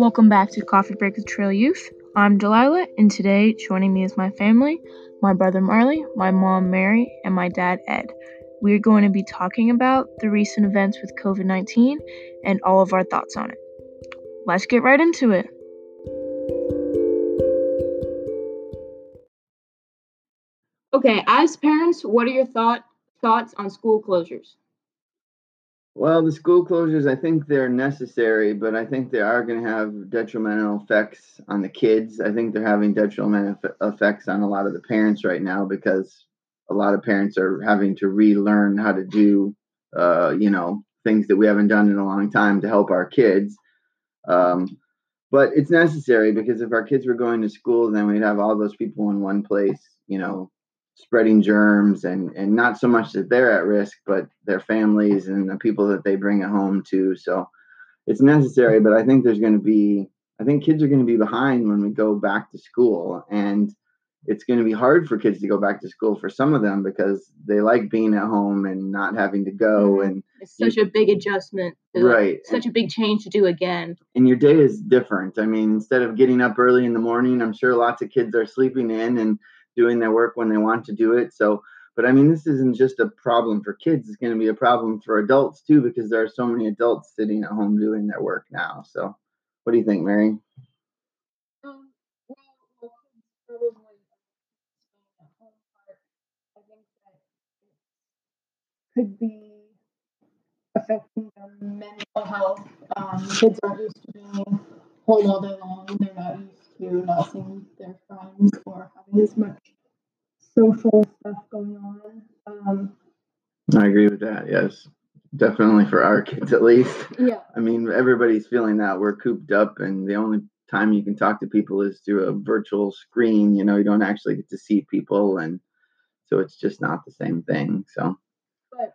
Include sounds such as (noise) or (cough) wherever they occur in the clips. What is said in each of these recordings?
Welcome back to Coffee Break with Trail Youth. I'm Delilah, and today joining me is my family my brother Marley, my mom Mary, and my dad Ed. We're going to be talking about the recent events with COVID 19 and all of our thoughts on it. Let's get right into it. Okay, as parents, what are your thought, thoughts on school closures? Well, the school closures, I think they're necessary, but I think they are going to have detrimental effects on the kids. I think they're having detrimental effects on a lot of the parents right now because a lot of parents are having to relearn how to do, uh, you know, things that we haven't done in a long time to help our kids. Um, but it's necessary because if our kids were going to school, then we'd have all those people in one place, you know, spreading germs and and not so much that they're at risk but their families and the people that they bring it home to. So it's necessary but i think there's going to be i think kids are going to be behind when we go back to school and it's going to be hard for kids to go back to school for some of them because they like being at home and not having to go mm-hmm. and it's such you, a big adjustment right such a big change to do again. And your day is different. I mean instead of getting up early in the morning i'm sure lots of kids are sleeping in and doing their work when they want to do it. So, but I mean, this isn't just a problem for kids. It's going to be a problem for adults too, because there are so many adults sitting at home doing their work now. So, what do you think, Mary? Um, could be affecting their mental health. Um, kids aren't used to being home all day long. They're not used to not seeing their friends or having as much social stuff going on. Um, I agree with that. Yes, definitely for our (laughs) kids at least. Yeah. I mean, everybody's feeling that we're cooped up, and the only time you can talk to people is through a virtual screen. You know, you don't actually get to see people, and so it's just not the same thing. So. But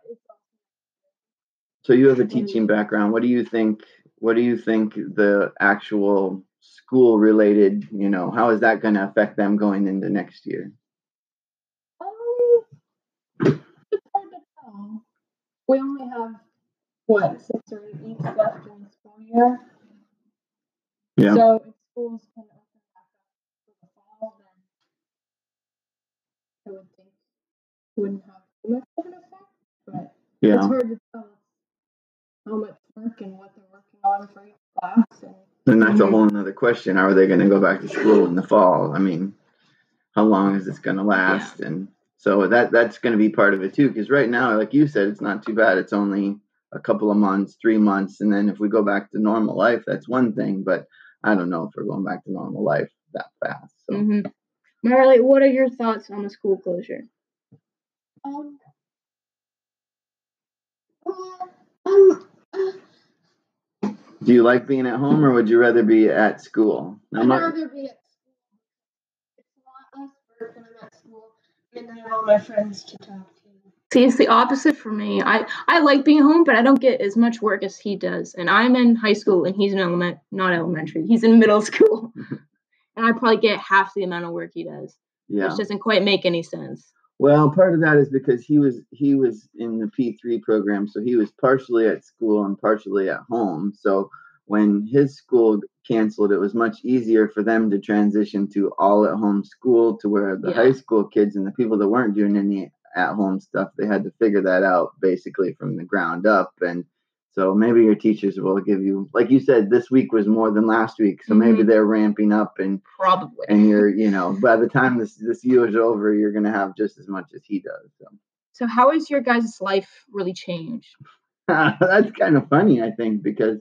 so you have a teaching background. What do you think? What do you think the actual school related? You know, how is that going to affect them going into next year? Um, we only have what six or eight weeks left in the school year. Yeah. So if schools can open back up for the fall, then I would think it wouldn't have too much of an effect. But yeah. it's hard to tell how much work and what they're working on for each class. And, and that's a whole other question. Are they going to go back to school in the fall? I mean, how long is this going to last? Yeah. And so that that's going to be part of it too. Because right now, like you said, it's not too bad. It's only a couple of months, three months, and then if we go back to normal life, that's one thing. But I don't know if we're going back to normal life that fast. So. Mm-hmm. Marley, what are your thoughts on the school closure? Um, um, Do you like being at home, or would you rather be at school? I'd rather be at school. It's a lot less work when I'm at school and I have all my friends to talk to. See, it's the opposite for me. I, I like being home, but I don't get as much work as he does. And I'm in high school, and he's in element, not elementary. He's in middle (laughs) school, (laughs) and I probably get half the amount of work he does. Yeah, which doesn't quite make any sense. Well, part of that is because he was he was in the P three program, so he was partially at school and partially at home. So when his school canceled, it was much easier for them to transition to all at home school to where the yeah. high school kids and the people that weren't doing any at home stuff, they had to figure that out basically from the ground up. And so maybe your teachers will give you, like you said, this week was more than last week. So mm-hmm. maybe they're ramping up and probably, and you're, you know, (laughs) by the time this, this year is over, you're going to have just as much as he does. So, so how has your guys' life really changed? (laughs) That's kind of funny, I think, because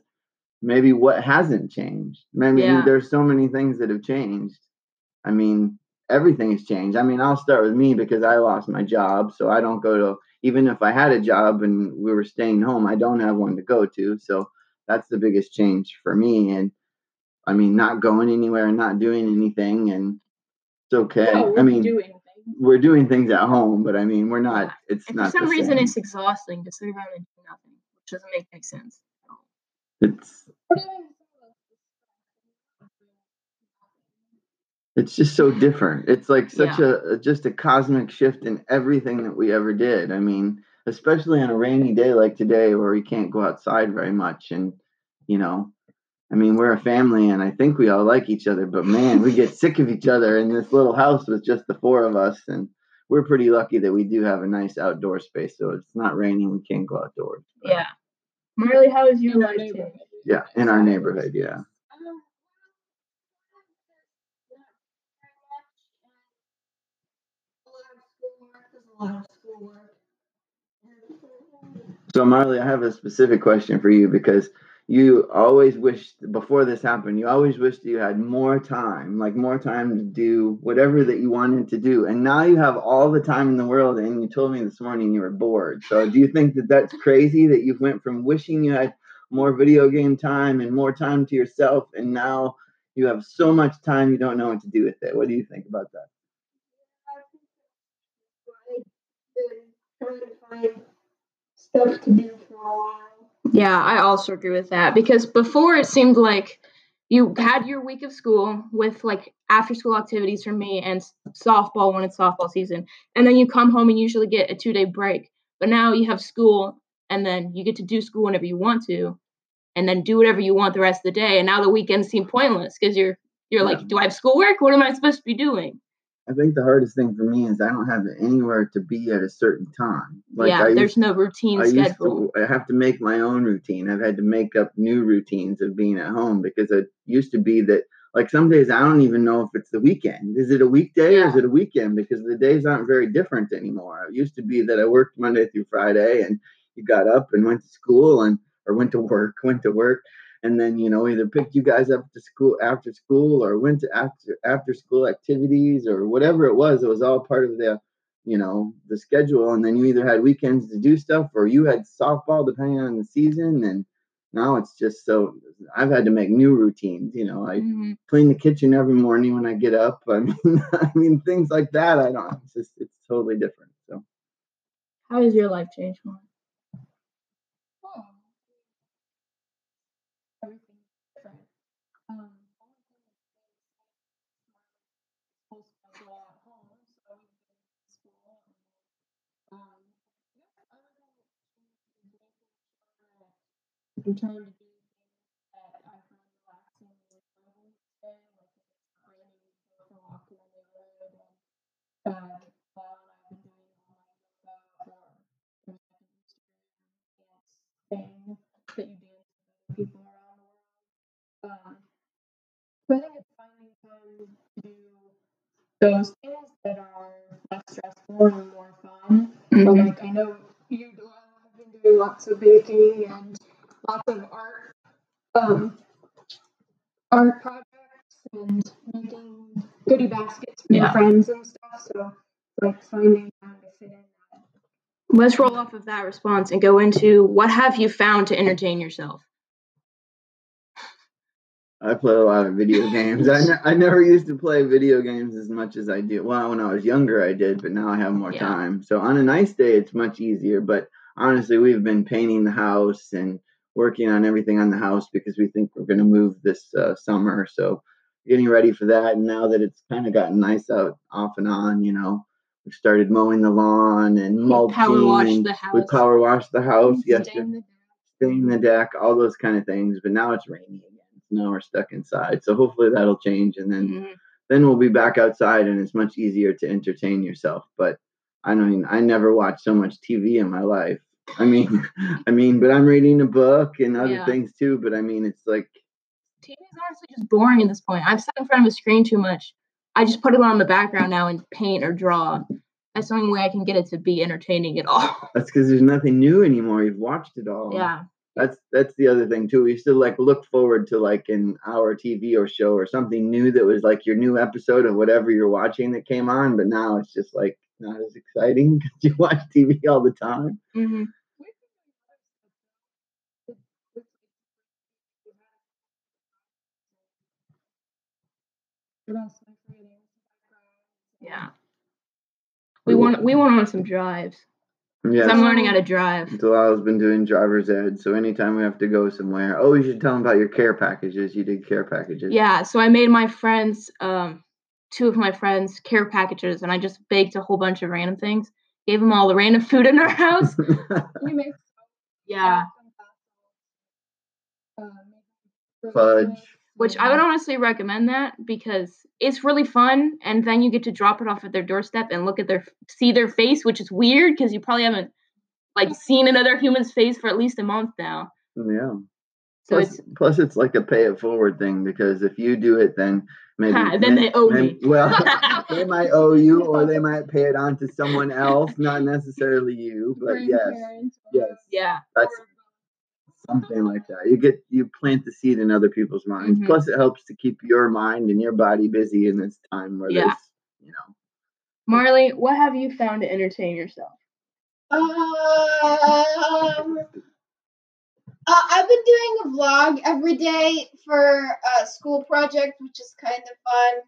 maybe what hasn't changed. Maybe yeah. there's so many things that have changed. I mean, everything has changed. I mean, I'll start with me because I lost my job, so I don't go to even if I had a job and we were staying home, I don't have one to go to. So that's the biggest change for me. And I mean, not going anywhere and not doing anything, and it's okay. No, I mean, doing we're doing things at home, but I mean, we're not. It's and not. For some reason, it's exhausting to sit around and do nothing, which doesn't make any sense. It's it's just so different. It's like such yeah. a just a cosmic shift in everything that we ever did. I mean, especially on a rainy day like today where we can't go outside very much and you know, I mean, we're a family, and I think we all like each other. But man, we get sick of each other in this little house with just the four of us, and we're pretty lucky that we do have a nice outdoor space. So it's not raining, we can go outdoors. but- Yeah. Marley, how is your life Yeah, in our neighborhood, yeah. So Marley, I have a specific question for you because you always wished before this happened, you always wished you had more time, like more time to do whatever that you wanted to do. And now you have all the time in the world and you told me this morning you were bored. So do you think that that's crazy that you went from wishing you had more video game time and more time to yourself and now you have so much time you don't know what to do with it. What do you think about that? I've been trying to find stuff to do for a while. Yeah, I also agree with that because before it seemed like you had your week of school with like after school activities for me and softball when it's softball season. And then you come home and usually get a two day break. But now you have school and then you get to do school whenever you want to and then do whatever you want the rest of the day. And now the weekends seem pointless because you're you're Yeah. like, do I have schoolwork? What am I supposed to be doing? I think the hardest thing for me is I don't have anywhere to be at a certain time. Like yeah, I used there's no routine I schedule. to I have to make my own routine. I've had to make up new routines of being at home because it used to be that like some days I don't even know if it's the weekend. Is it a weekday or is it a weekend? Because the days aren't very different anymore. It used to be that I worked Monday through Friday and you got up and went to school and or went to work, went to work, and then you know either picked you guys up to school after school or went to after after school activities or whatever it was. It was all part of the you know the schedule and then you either had weekends to do stuff or you had softball depending on the season and now it's just so i've had to make new routines you know i Mhm. clean the kitchen every morning when i get up (laughs) i mean i mean things like that i don't it's just it's totally different so How has your life changed, Mom? Oh. Everything's different. Um, only thing that's changed is my school schedule at home, so we've been in school. and, Um, yeah, everything that's changed is making sure that I'm trying to do that I find relaxing and enjoyable each day. Like if it's not raining, we go for a walk in the neighborhood and uh, Lyle and I've been doing online yoga or there's like an Instagram dance thing that you dance with other people around the world. Um, so I think it's finding time to do those things that are less stressful and more fun. So Mhm. like I know you Delilah, have been doing lots of baking and lots of art um art projects and making goodie baskets for your Yeah. friends and stuff. So like finding time to fit in that. Let's roll off of that response and go into what have you found to entertain yourself? i play a lot of video (laughs) games I, ne- I never used to play video games as much as i do well when i was younger i did but now i have more Yeah. time so on a nice day it's much easier but honestly we've been painting the house and working on everything on the house because we think we're going to move this uh, summer so getting ready for that and now that it's kind of gotten nice out off and on you know we started mowing the lawn and mulching power wash and the we power washed the house yesterday Stay in the deck, all those kind of things. But now it's raining again. So now we're stuck inside. So hopefully that'll change, and then Mhm. then we'll be back outside, and it's much easier to entertain yourself. But I mean, I never watched so much TV in my life. I mean, (laughs) I mean, but I'm reading a book and other Yeah. things too. But I mean, it's like TV is honestly just boring at this point. I've sat in front of a screen too much. I just put it on the background now and paint or draw. That's the only way I can get it to be entertaining at (laughs) all. that's because there's nothing new anymore. You've watched it all. yeah. That's that's the other thing too. We used to like look forward to like an hour TV or show or something new that was like your new episode of whatever you're watching that came on. But now it's just like not as exciting (laughs) because you watch TV all the time. hmm What else am Yeah. We want we want on some drives. Yeah. I'm learning how to drive. Delilah's been doing driver's ed, so anytime we have to go somewhere, oh, you should tell them about your care packages. You did care packages. Yeah, so I made my friends, um, two of my friends, care packages, and I just baked a whole bunch of random things. Gave them all the random (laughs) food in our house. (laughs) We make Yeah. um, fudge. Which I would mm-hmm. honestly recommend that because it's really fun, and then you get to drop it off at their doorstep and look at their see their face, which is weird because you probably haven't like seen another human's face for at least a month now. Mm, yeah. So plus, it's plus it's like a pay it forward thing because if you do it, then maybe Ha, (laughs) then may- they owe may- me. (laughs) Well, (laughs) they might owe you, or they might pay it on to someone else, not necessarily you. But yes, yes, yeah, that's something like that. You get you plant the seed in other people's minds. Mhm. Plus, it helps to keep your mind and your body busy in this time where Yeah. there's, you know, Marley, what have you found to entertain yourself? Um, uh, I've been doing a vlog every day for a school project, which is kind of fun.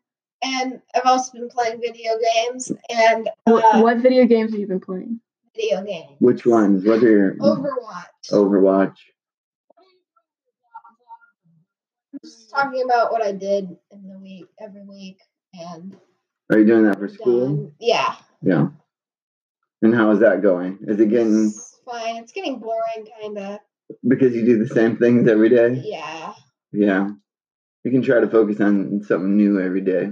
And I've also been playing video games and What, uh, what video games have you been playing? video games. which ones? Whether you're Overwatch. Overwatch. Just talking about what I did in the week, every week, and Are you doing that for school? done- Yeah. Yeah. And how is that going? Is it getting It's fine. It's getting boring, kind of. because you do the same things every day? Yeah. Yeah. You can try to focus on something new every day.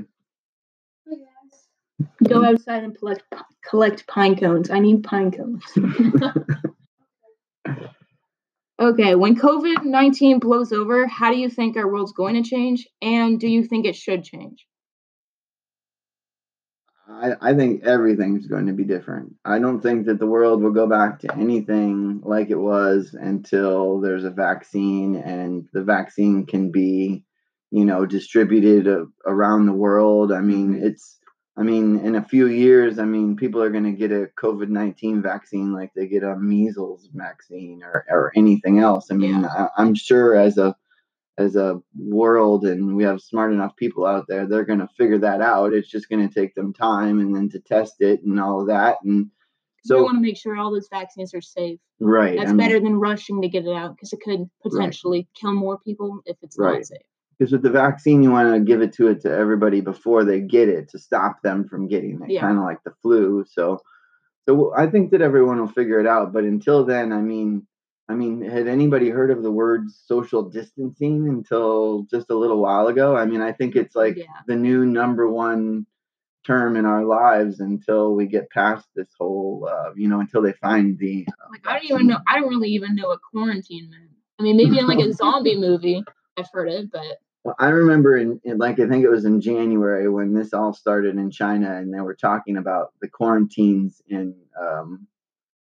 I guess. Go outside and collect collect pine cones. I need pine cones. (laughs) (laughs) (laughs) okay, when COVID nineteen blows over, how do you think our world's going to change, and do you think it should change? I, I think everything's going to be different. I don't think that the world will go back to anything like it was until there's a vaccine and the vaccine can be, you know, distributed a, around the world. I mean, mm-hmm. it's, I mean, in a few years, I mean, people are going to get a COVID 19 vaccine like they get a measles vaccine or, or anything else. I mean, I, I'm sure as a, as a world and we have smart enough people out there they're going to figure that out it's just going to take them time and then to test it and all of that and so we want to make sure all those vaccines are safe. right That's better than rushing to get it out because it could potentially kill more people if it's Right. not safe. Because with the vaccine you want to give it to it to everybody before they get it to stop them from getting it Yeah. kind of like the flu so so i think that everyone will figure it out but until then i mean i mean had anybody heard of the word social distancing until just a little while ago i mean i think it's like Yeah. the new number one term in our lives until we get past this whole uh, you know until they find the uh, Like I don't even know. I don't really even know what quarantine meant. I mean, maybe in like a (laughs) zombie movie, I've heard it, but Well, I remember in, in like I think it was in January when this all started in China, and they were talking about the quarantines in um,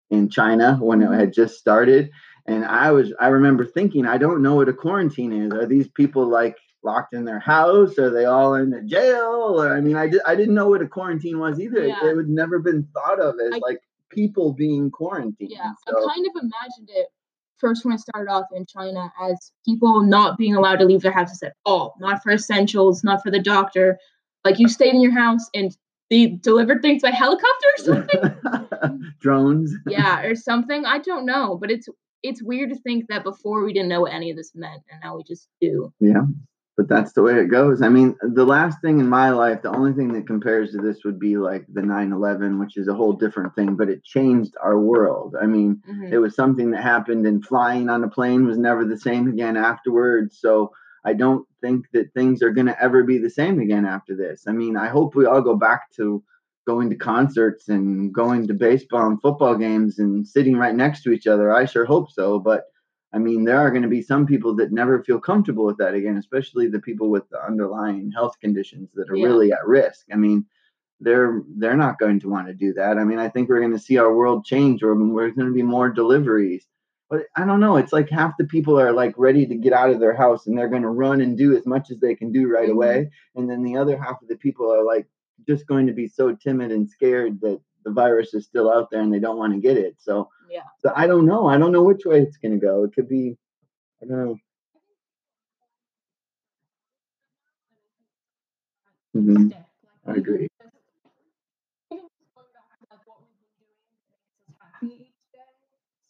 in China when it Mhm. had just started. And I was I remember thinking, I don't know what a quarantine is. Are these people like locked in their house? Are they all in the jail? Or I mean, I, di- I didn't know what a quarantine was either. It, Yeah. it would never been thought of as I- like people being quarantined. yeah, So- I kind of imagined it first when it started off in China as people not being allowed to leave their houses at all, not for essentials, not for the doctor. Like you stayed in your house and they delivered things by helicopter or something. (laughs) drones. yeah, or (laughs) something. I don't know, but it's it's weird to think that before we didn't know what any of this meant, and now we just do. Yeah, but that's the way it goes. I mean, the last thing in my life, the only thing that compares to this would be like the 9 11, which is a whole different thing, but it changed our world. I mean, Mhm. it was something that happened, and flying on a plane was never the same again afterwards. So I don't think that things are going to ever be the same again after this. I mean, I hope we all go back to going to concerts and going to baseball and football games and sitting right next to each other. I sure hope so. But I mean, there are going to be some people that never feel comfortable with that again, especially the people with the underlying health conditions that are Yeah. really at risk. I mean, they're they're not going to want to do that. I mean, I think we're going to see our world change, or there's going to be more deliveries. But I don't know. It's like half the people are like ready to get out of their house and they're going to run and do as much as they can do right Mhm. away, and then the other half of the people are like just going to be so timid and scared that the virus is still out there and they don't want to get it. So, Yeah. so I don't know. I don't know which way it's going to go. It could be, I don't know. Mhm. I agree. even just- even just going back to, like, what we've been doing that makes us happy each day.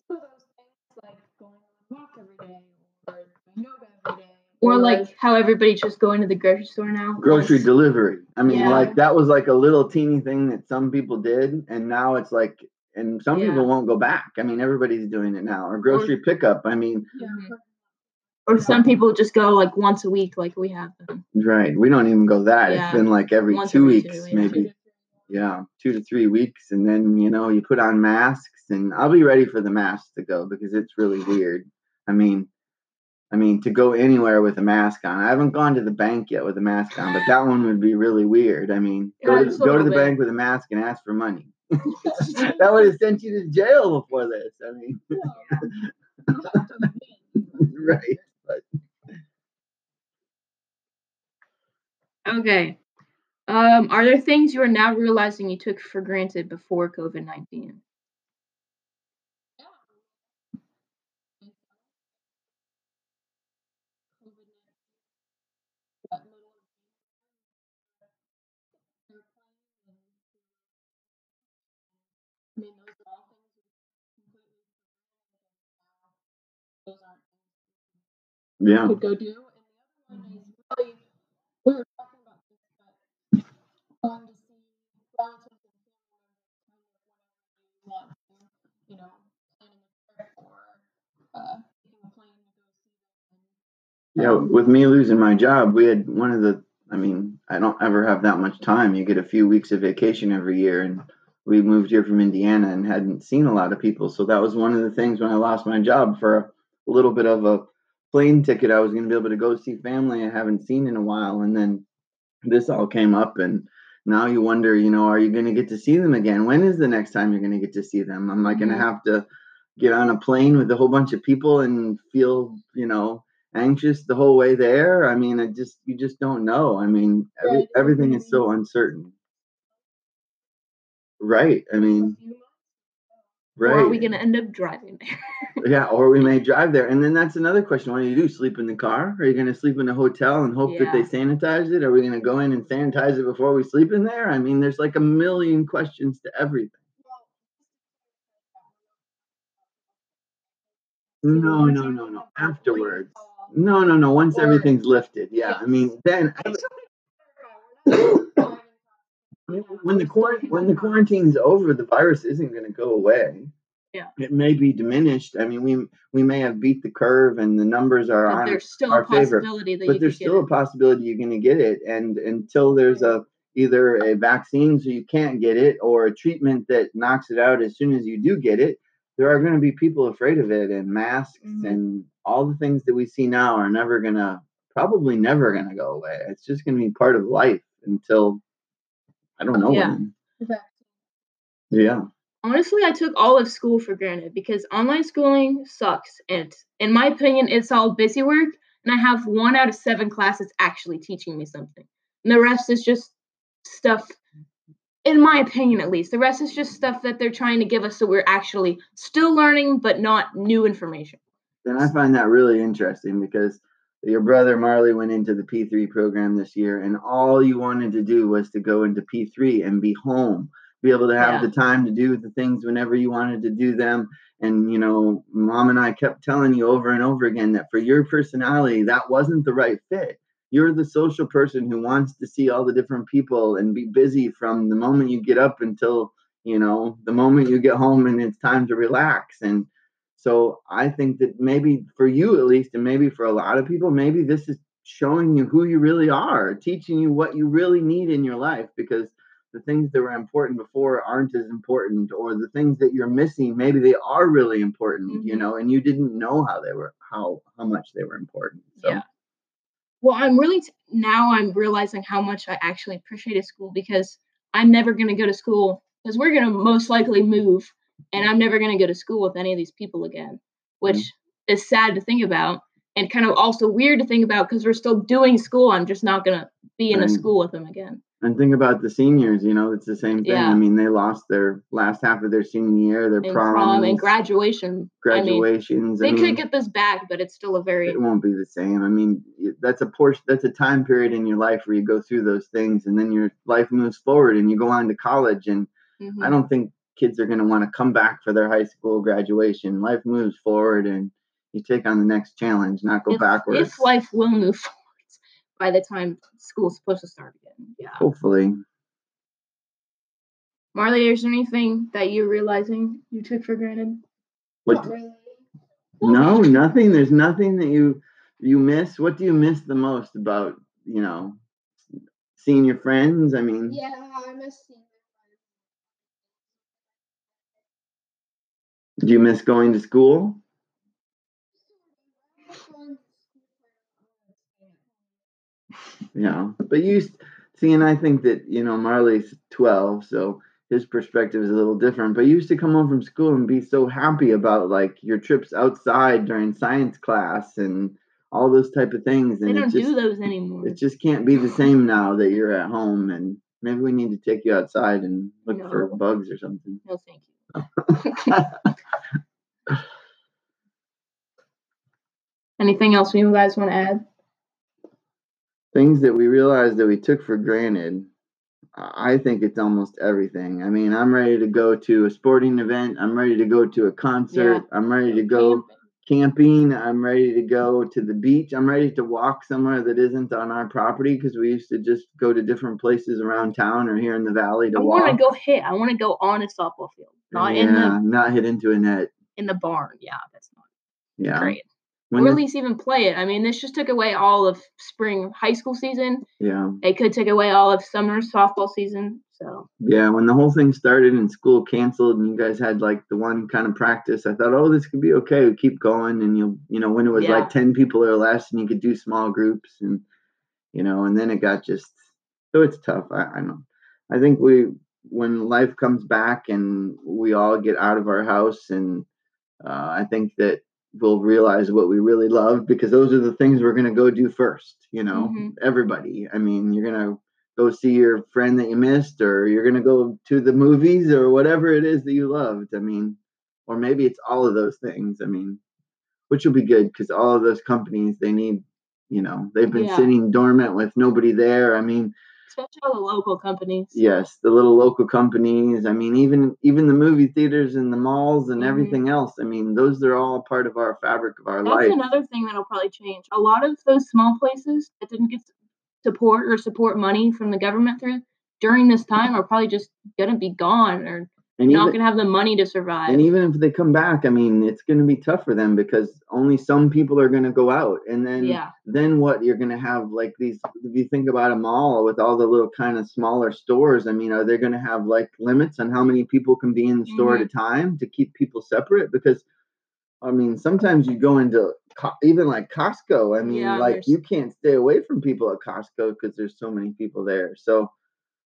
Some of those things, like going on a walk every day or yoga every day. Or like how everybody just going to the grocery store now. Grocery once- delivery. I mean, Yeah. like that was like a little teeny thing that some people did, and now it's like, and some Yeah. people won't go back. I mean, everybody's doing it now. Or grocery pickup. I mean, yeah. Or some people just go like once a week, like we have them. Right. We don't even go that. Yeah. It's been like every Once two weeks, two, yeah. maybe. Yeah, two to three weeks, and then you know you put on masks, and I'll be ready for the masks to go because it's really weird. I mean, I mean, to go anywhere with a mask on. I haven't gone to the bank yet with a mask on, but that one would be really weird. I mean, yeah, go to, go to the bit. bank with a mask and ask for money. (laughs) (laughs) that would have sent you to jail before this. I mean, (laughs) right. But. Okay. Um, are there things you are now realizing you took for granted before COVID 19? Yeah, could go do. And the other one is really, we were talking about this, but going to see relatives and family members, kind of whatever you want to, you know, planning a trip or uh, a plane to go see. Yeah, with me losing my job, we had one of the. I mean, I don't ever have that much time. You get a few weeks of vacation every year, and we moved here from Indiana and hadn't seen a lot of people. So that was one of the things when I lost my job for a little bit of a plane ticket. I was going to be able to go see family I haven't seen in a while, and then this all came up, and now you wonder, you know, are you going to get to see them again? When is the next time you're going to get to see them? Am I going to Mhm. have to get on a plane with a whole bunch of people and feel, you know, anxious the whole way there? I mean, I just you just don't know. I mean, every, everything is so uncertain. Right. I mean, right. Or are we gonna end up driving there? (laughs) Yeah, or we may drive there. And then that's another question. What do you do? Sleep in the car? Are you going to sleep in a hotel and hope that they sanitize it? Are we going to go in and sanitize it before we sleep in there? I mean, there's like a million questions to everything. No, no, no, no. Afterwards. Um, no, no, no. Once everything's lifted. Yeah. I mean, then (coughs) when the quar- when the quarantine's over, the virus isn't going to go away. Yeah. It may be diminished. I mean, we we may have beat the curve and the numbers are But on there's still our a possibility that but there's still a possibility you're going to get it and until there's a either a vaccine so you can't get it or a treatment that knocks it out as soon as you do get it there are going to be people afraid of it and masks Mhm. and all the things that we see now are never going to probably never going to go away it's just going to be part of life until i don't know Yeah. when. Exactly. yeah Honestly, I took all of school for granted because online schooling sucks. And in my opinion, it's all busy work. And I have one out of seven classes actually teaching me something. And the rest is just stuff, in my opinion at least, the rest is just stuff that they're trying to give us so we're actually still learning, but not new information. And I find that really interesting because your brother Marley went into the P3 program this year, and all you wanted to do was to go into P3 and be home, be able to have Yeah. the time to do the things whenever you wanted to do them. And, you know, mom and I kept telling you over and over again that for your personality, that wasn't the right fit. You're the social person who wants to see all the different people and be busy from the moment you get up until, you know, the moment you get home and it's time to relax. And so I think that maybe for you at least, and maybe for a lot of people, maybe this is showing you who you really are, teaching you what you really need in your life because the things that were important before aren't as important, or the things that you're missing, maybe they are really important, you Mhm. know, and you didn't know how they were how how much they were important. So Yeah. Well, I'm really t- now I'm realizing how much I actually appreciated school because I'm never going to go to school because we're going to most likely move and I'm never going to go to school with any of these people again, which is sad to think about and kind of also weird to think about because we're still doing school. I'm just not going to be in a school with them again. And think about the seniors, you know, it's the same thing. Yeah. I mean, they lost their last half of their senior year, their And proms, prom and graduation. I mean, graduations. they I mean, could get this back, but it's still a very it won't be the same. I mean, that's a portion, that's a time period in your life where you go through those things, and then your life moves forward, and you go on to college. And I mhm. don't think kids are going to want to come back for their high school graduation. Life moves forward, and you take on the next challenge, not go if, backwards. if life will move forward by the time school's supposed to start again. Yeah. Hopefully, Marley, is there anything that you're realizing you took for granted? what? Not really. No, nothing. There's nothing that you you miss? What do you miss the most about you know seeing your friends? I mean, Yeah, I miss seeing do you miss going to school? Yeah, but you see, and I think that you know Marley's twelve, so his perspective is a little different. But you used to come home from school and be so happy about like your trips outside during science class and all those type of things. They don't it just do those anymore. it just can't be the same now that you're at home. And maybe we need to take you outside and look for bugs or something. No, thank you. (laughs) (laughs) Anything else you guys want to add? Things that we realized that we took for granted i I think it's almost everything. I mean i'm ready to go to a sporting event. I'm ready to go to a concert. I'm ready to go camping. i'm ready to go to the beach. I'm ready to walk somewhere that isn't on our property because we used to just go to different places around town or here in the valley to I walk. want to go hit. I want to go on a softball field, not in the not hit into a net. in the barn. Yeah, that's not yeah. great. When or at least even play it. I mean, this just took away all of spring high school season. yeah It could take away all of summer softball season. So Yeah, when the whole thing started and school canceled and you guys had like the one kind of practice, I thought, oh, this could be okay. We keep going and you'll, you know, when it was Yeah. like 10 people or less and you could do small groups and, you know, and then it got just, so it's tough. I, I know. I think we, when life comes back and we all get out of our house and uh, I think that we'll realize what we really love because those are the things we're going to go do first, you know, Mhm. everybody. I mean, you're going to, go see your friend that you missed or you're going to go to the movies or whatever it is that you loved i mean or maybe it's all of those things i mean which will be good because all of those companies they need you know they've been Yeah. sitting dormant with nobody there i mean especially all the local companies. yes the little local companies i mean even even the movie theaters and the malls and Mhm. everything else i mean those are all part of our fabric of our That's life That's another thing that'll probably change. A lot of those small places that didn't get support or support money from the government through during this time are probably just gonna be gone or and you're not even, gonna have the money to survive. and even if they come back i mean it's going to be tough for them because only some people are going to go out. And then yeah, then what? You're going to have like these if you think about a mall with all the little kind of smaller stores i mean are they going to have like limits on how many people can be in the store at mm-hmm. a time to keep people separate? Because i mean sometimes you go into even like costco i mean Yeah, like you can't stay away from people at costco because there's so many people there. So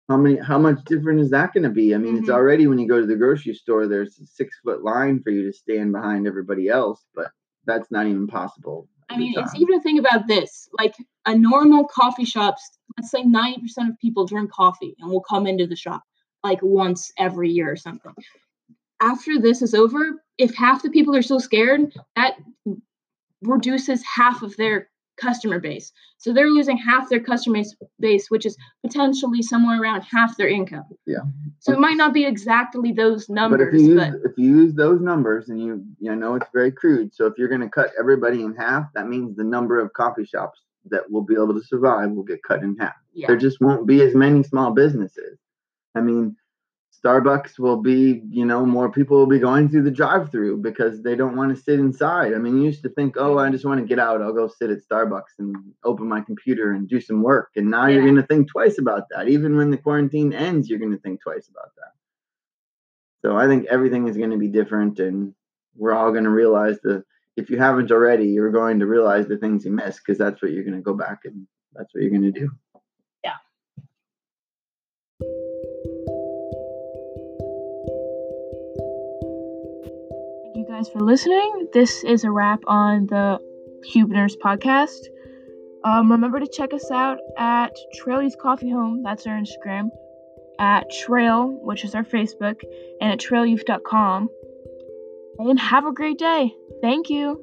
how many how much different is that going to be i mean it's Mhm. already when you go to the grocery store there's a six foot line for you to stand behind everybody else but that's not even possible I mean, it's even a thing about this. Like a normal coffee shops, let's say ninety percent of people drink coffee and will come into the shop like once every year or something. After this is over, if half the people are still scared, that reduces half of their customer base. So they're losing half their customer base- which is potentially somewhere around half their income. Yeah. So it might not be exactly those But numbers, if you use but if you use those numbers and you you know it's very crude. So if you're going to cut everybody in half, that means the number of coffee shops that will be able to survive will get cut in half. yeah. There just won't be as many small businesses. I mean, Starbucks will be, you know, more people will be going through the drive-through because they don't want to sit inside. I mean, you used to think, oh, I just want to get out. I'll go sit at Starbucks and open my computer and do some work. And now you're going to think twice about that. Even when the quarantine ends, you're going to think twice about that. So I think everything is going to be different, and we're all going to realize the. If you haven't already, you're going to realize the things you missed because that's what you're going to go back and that's what you're going to do. Thank guys for listening. This is a wrap on the Huebners podcast. Um, remember to check us out at Trailie's Coffee Home, that's our Instagram, at Trail, which is our Facebook, and at trailyouth.com. And have a great day. Thank you.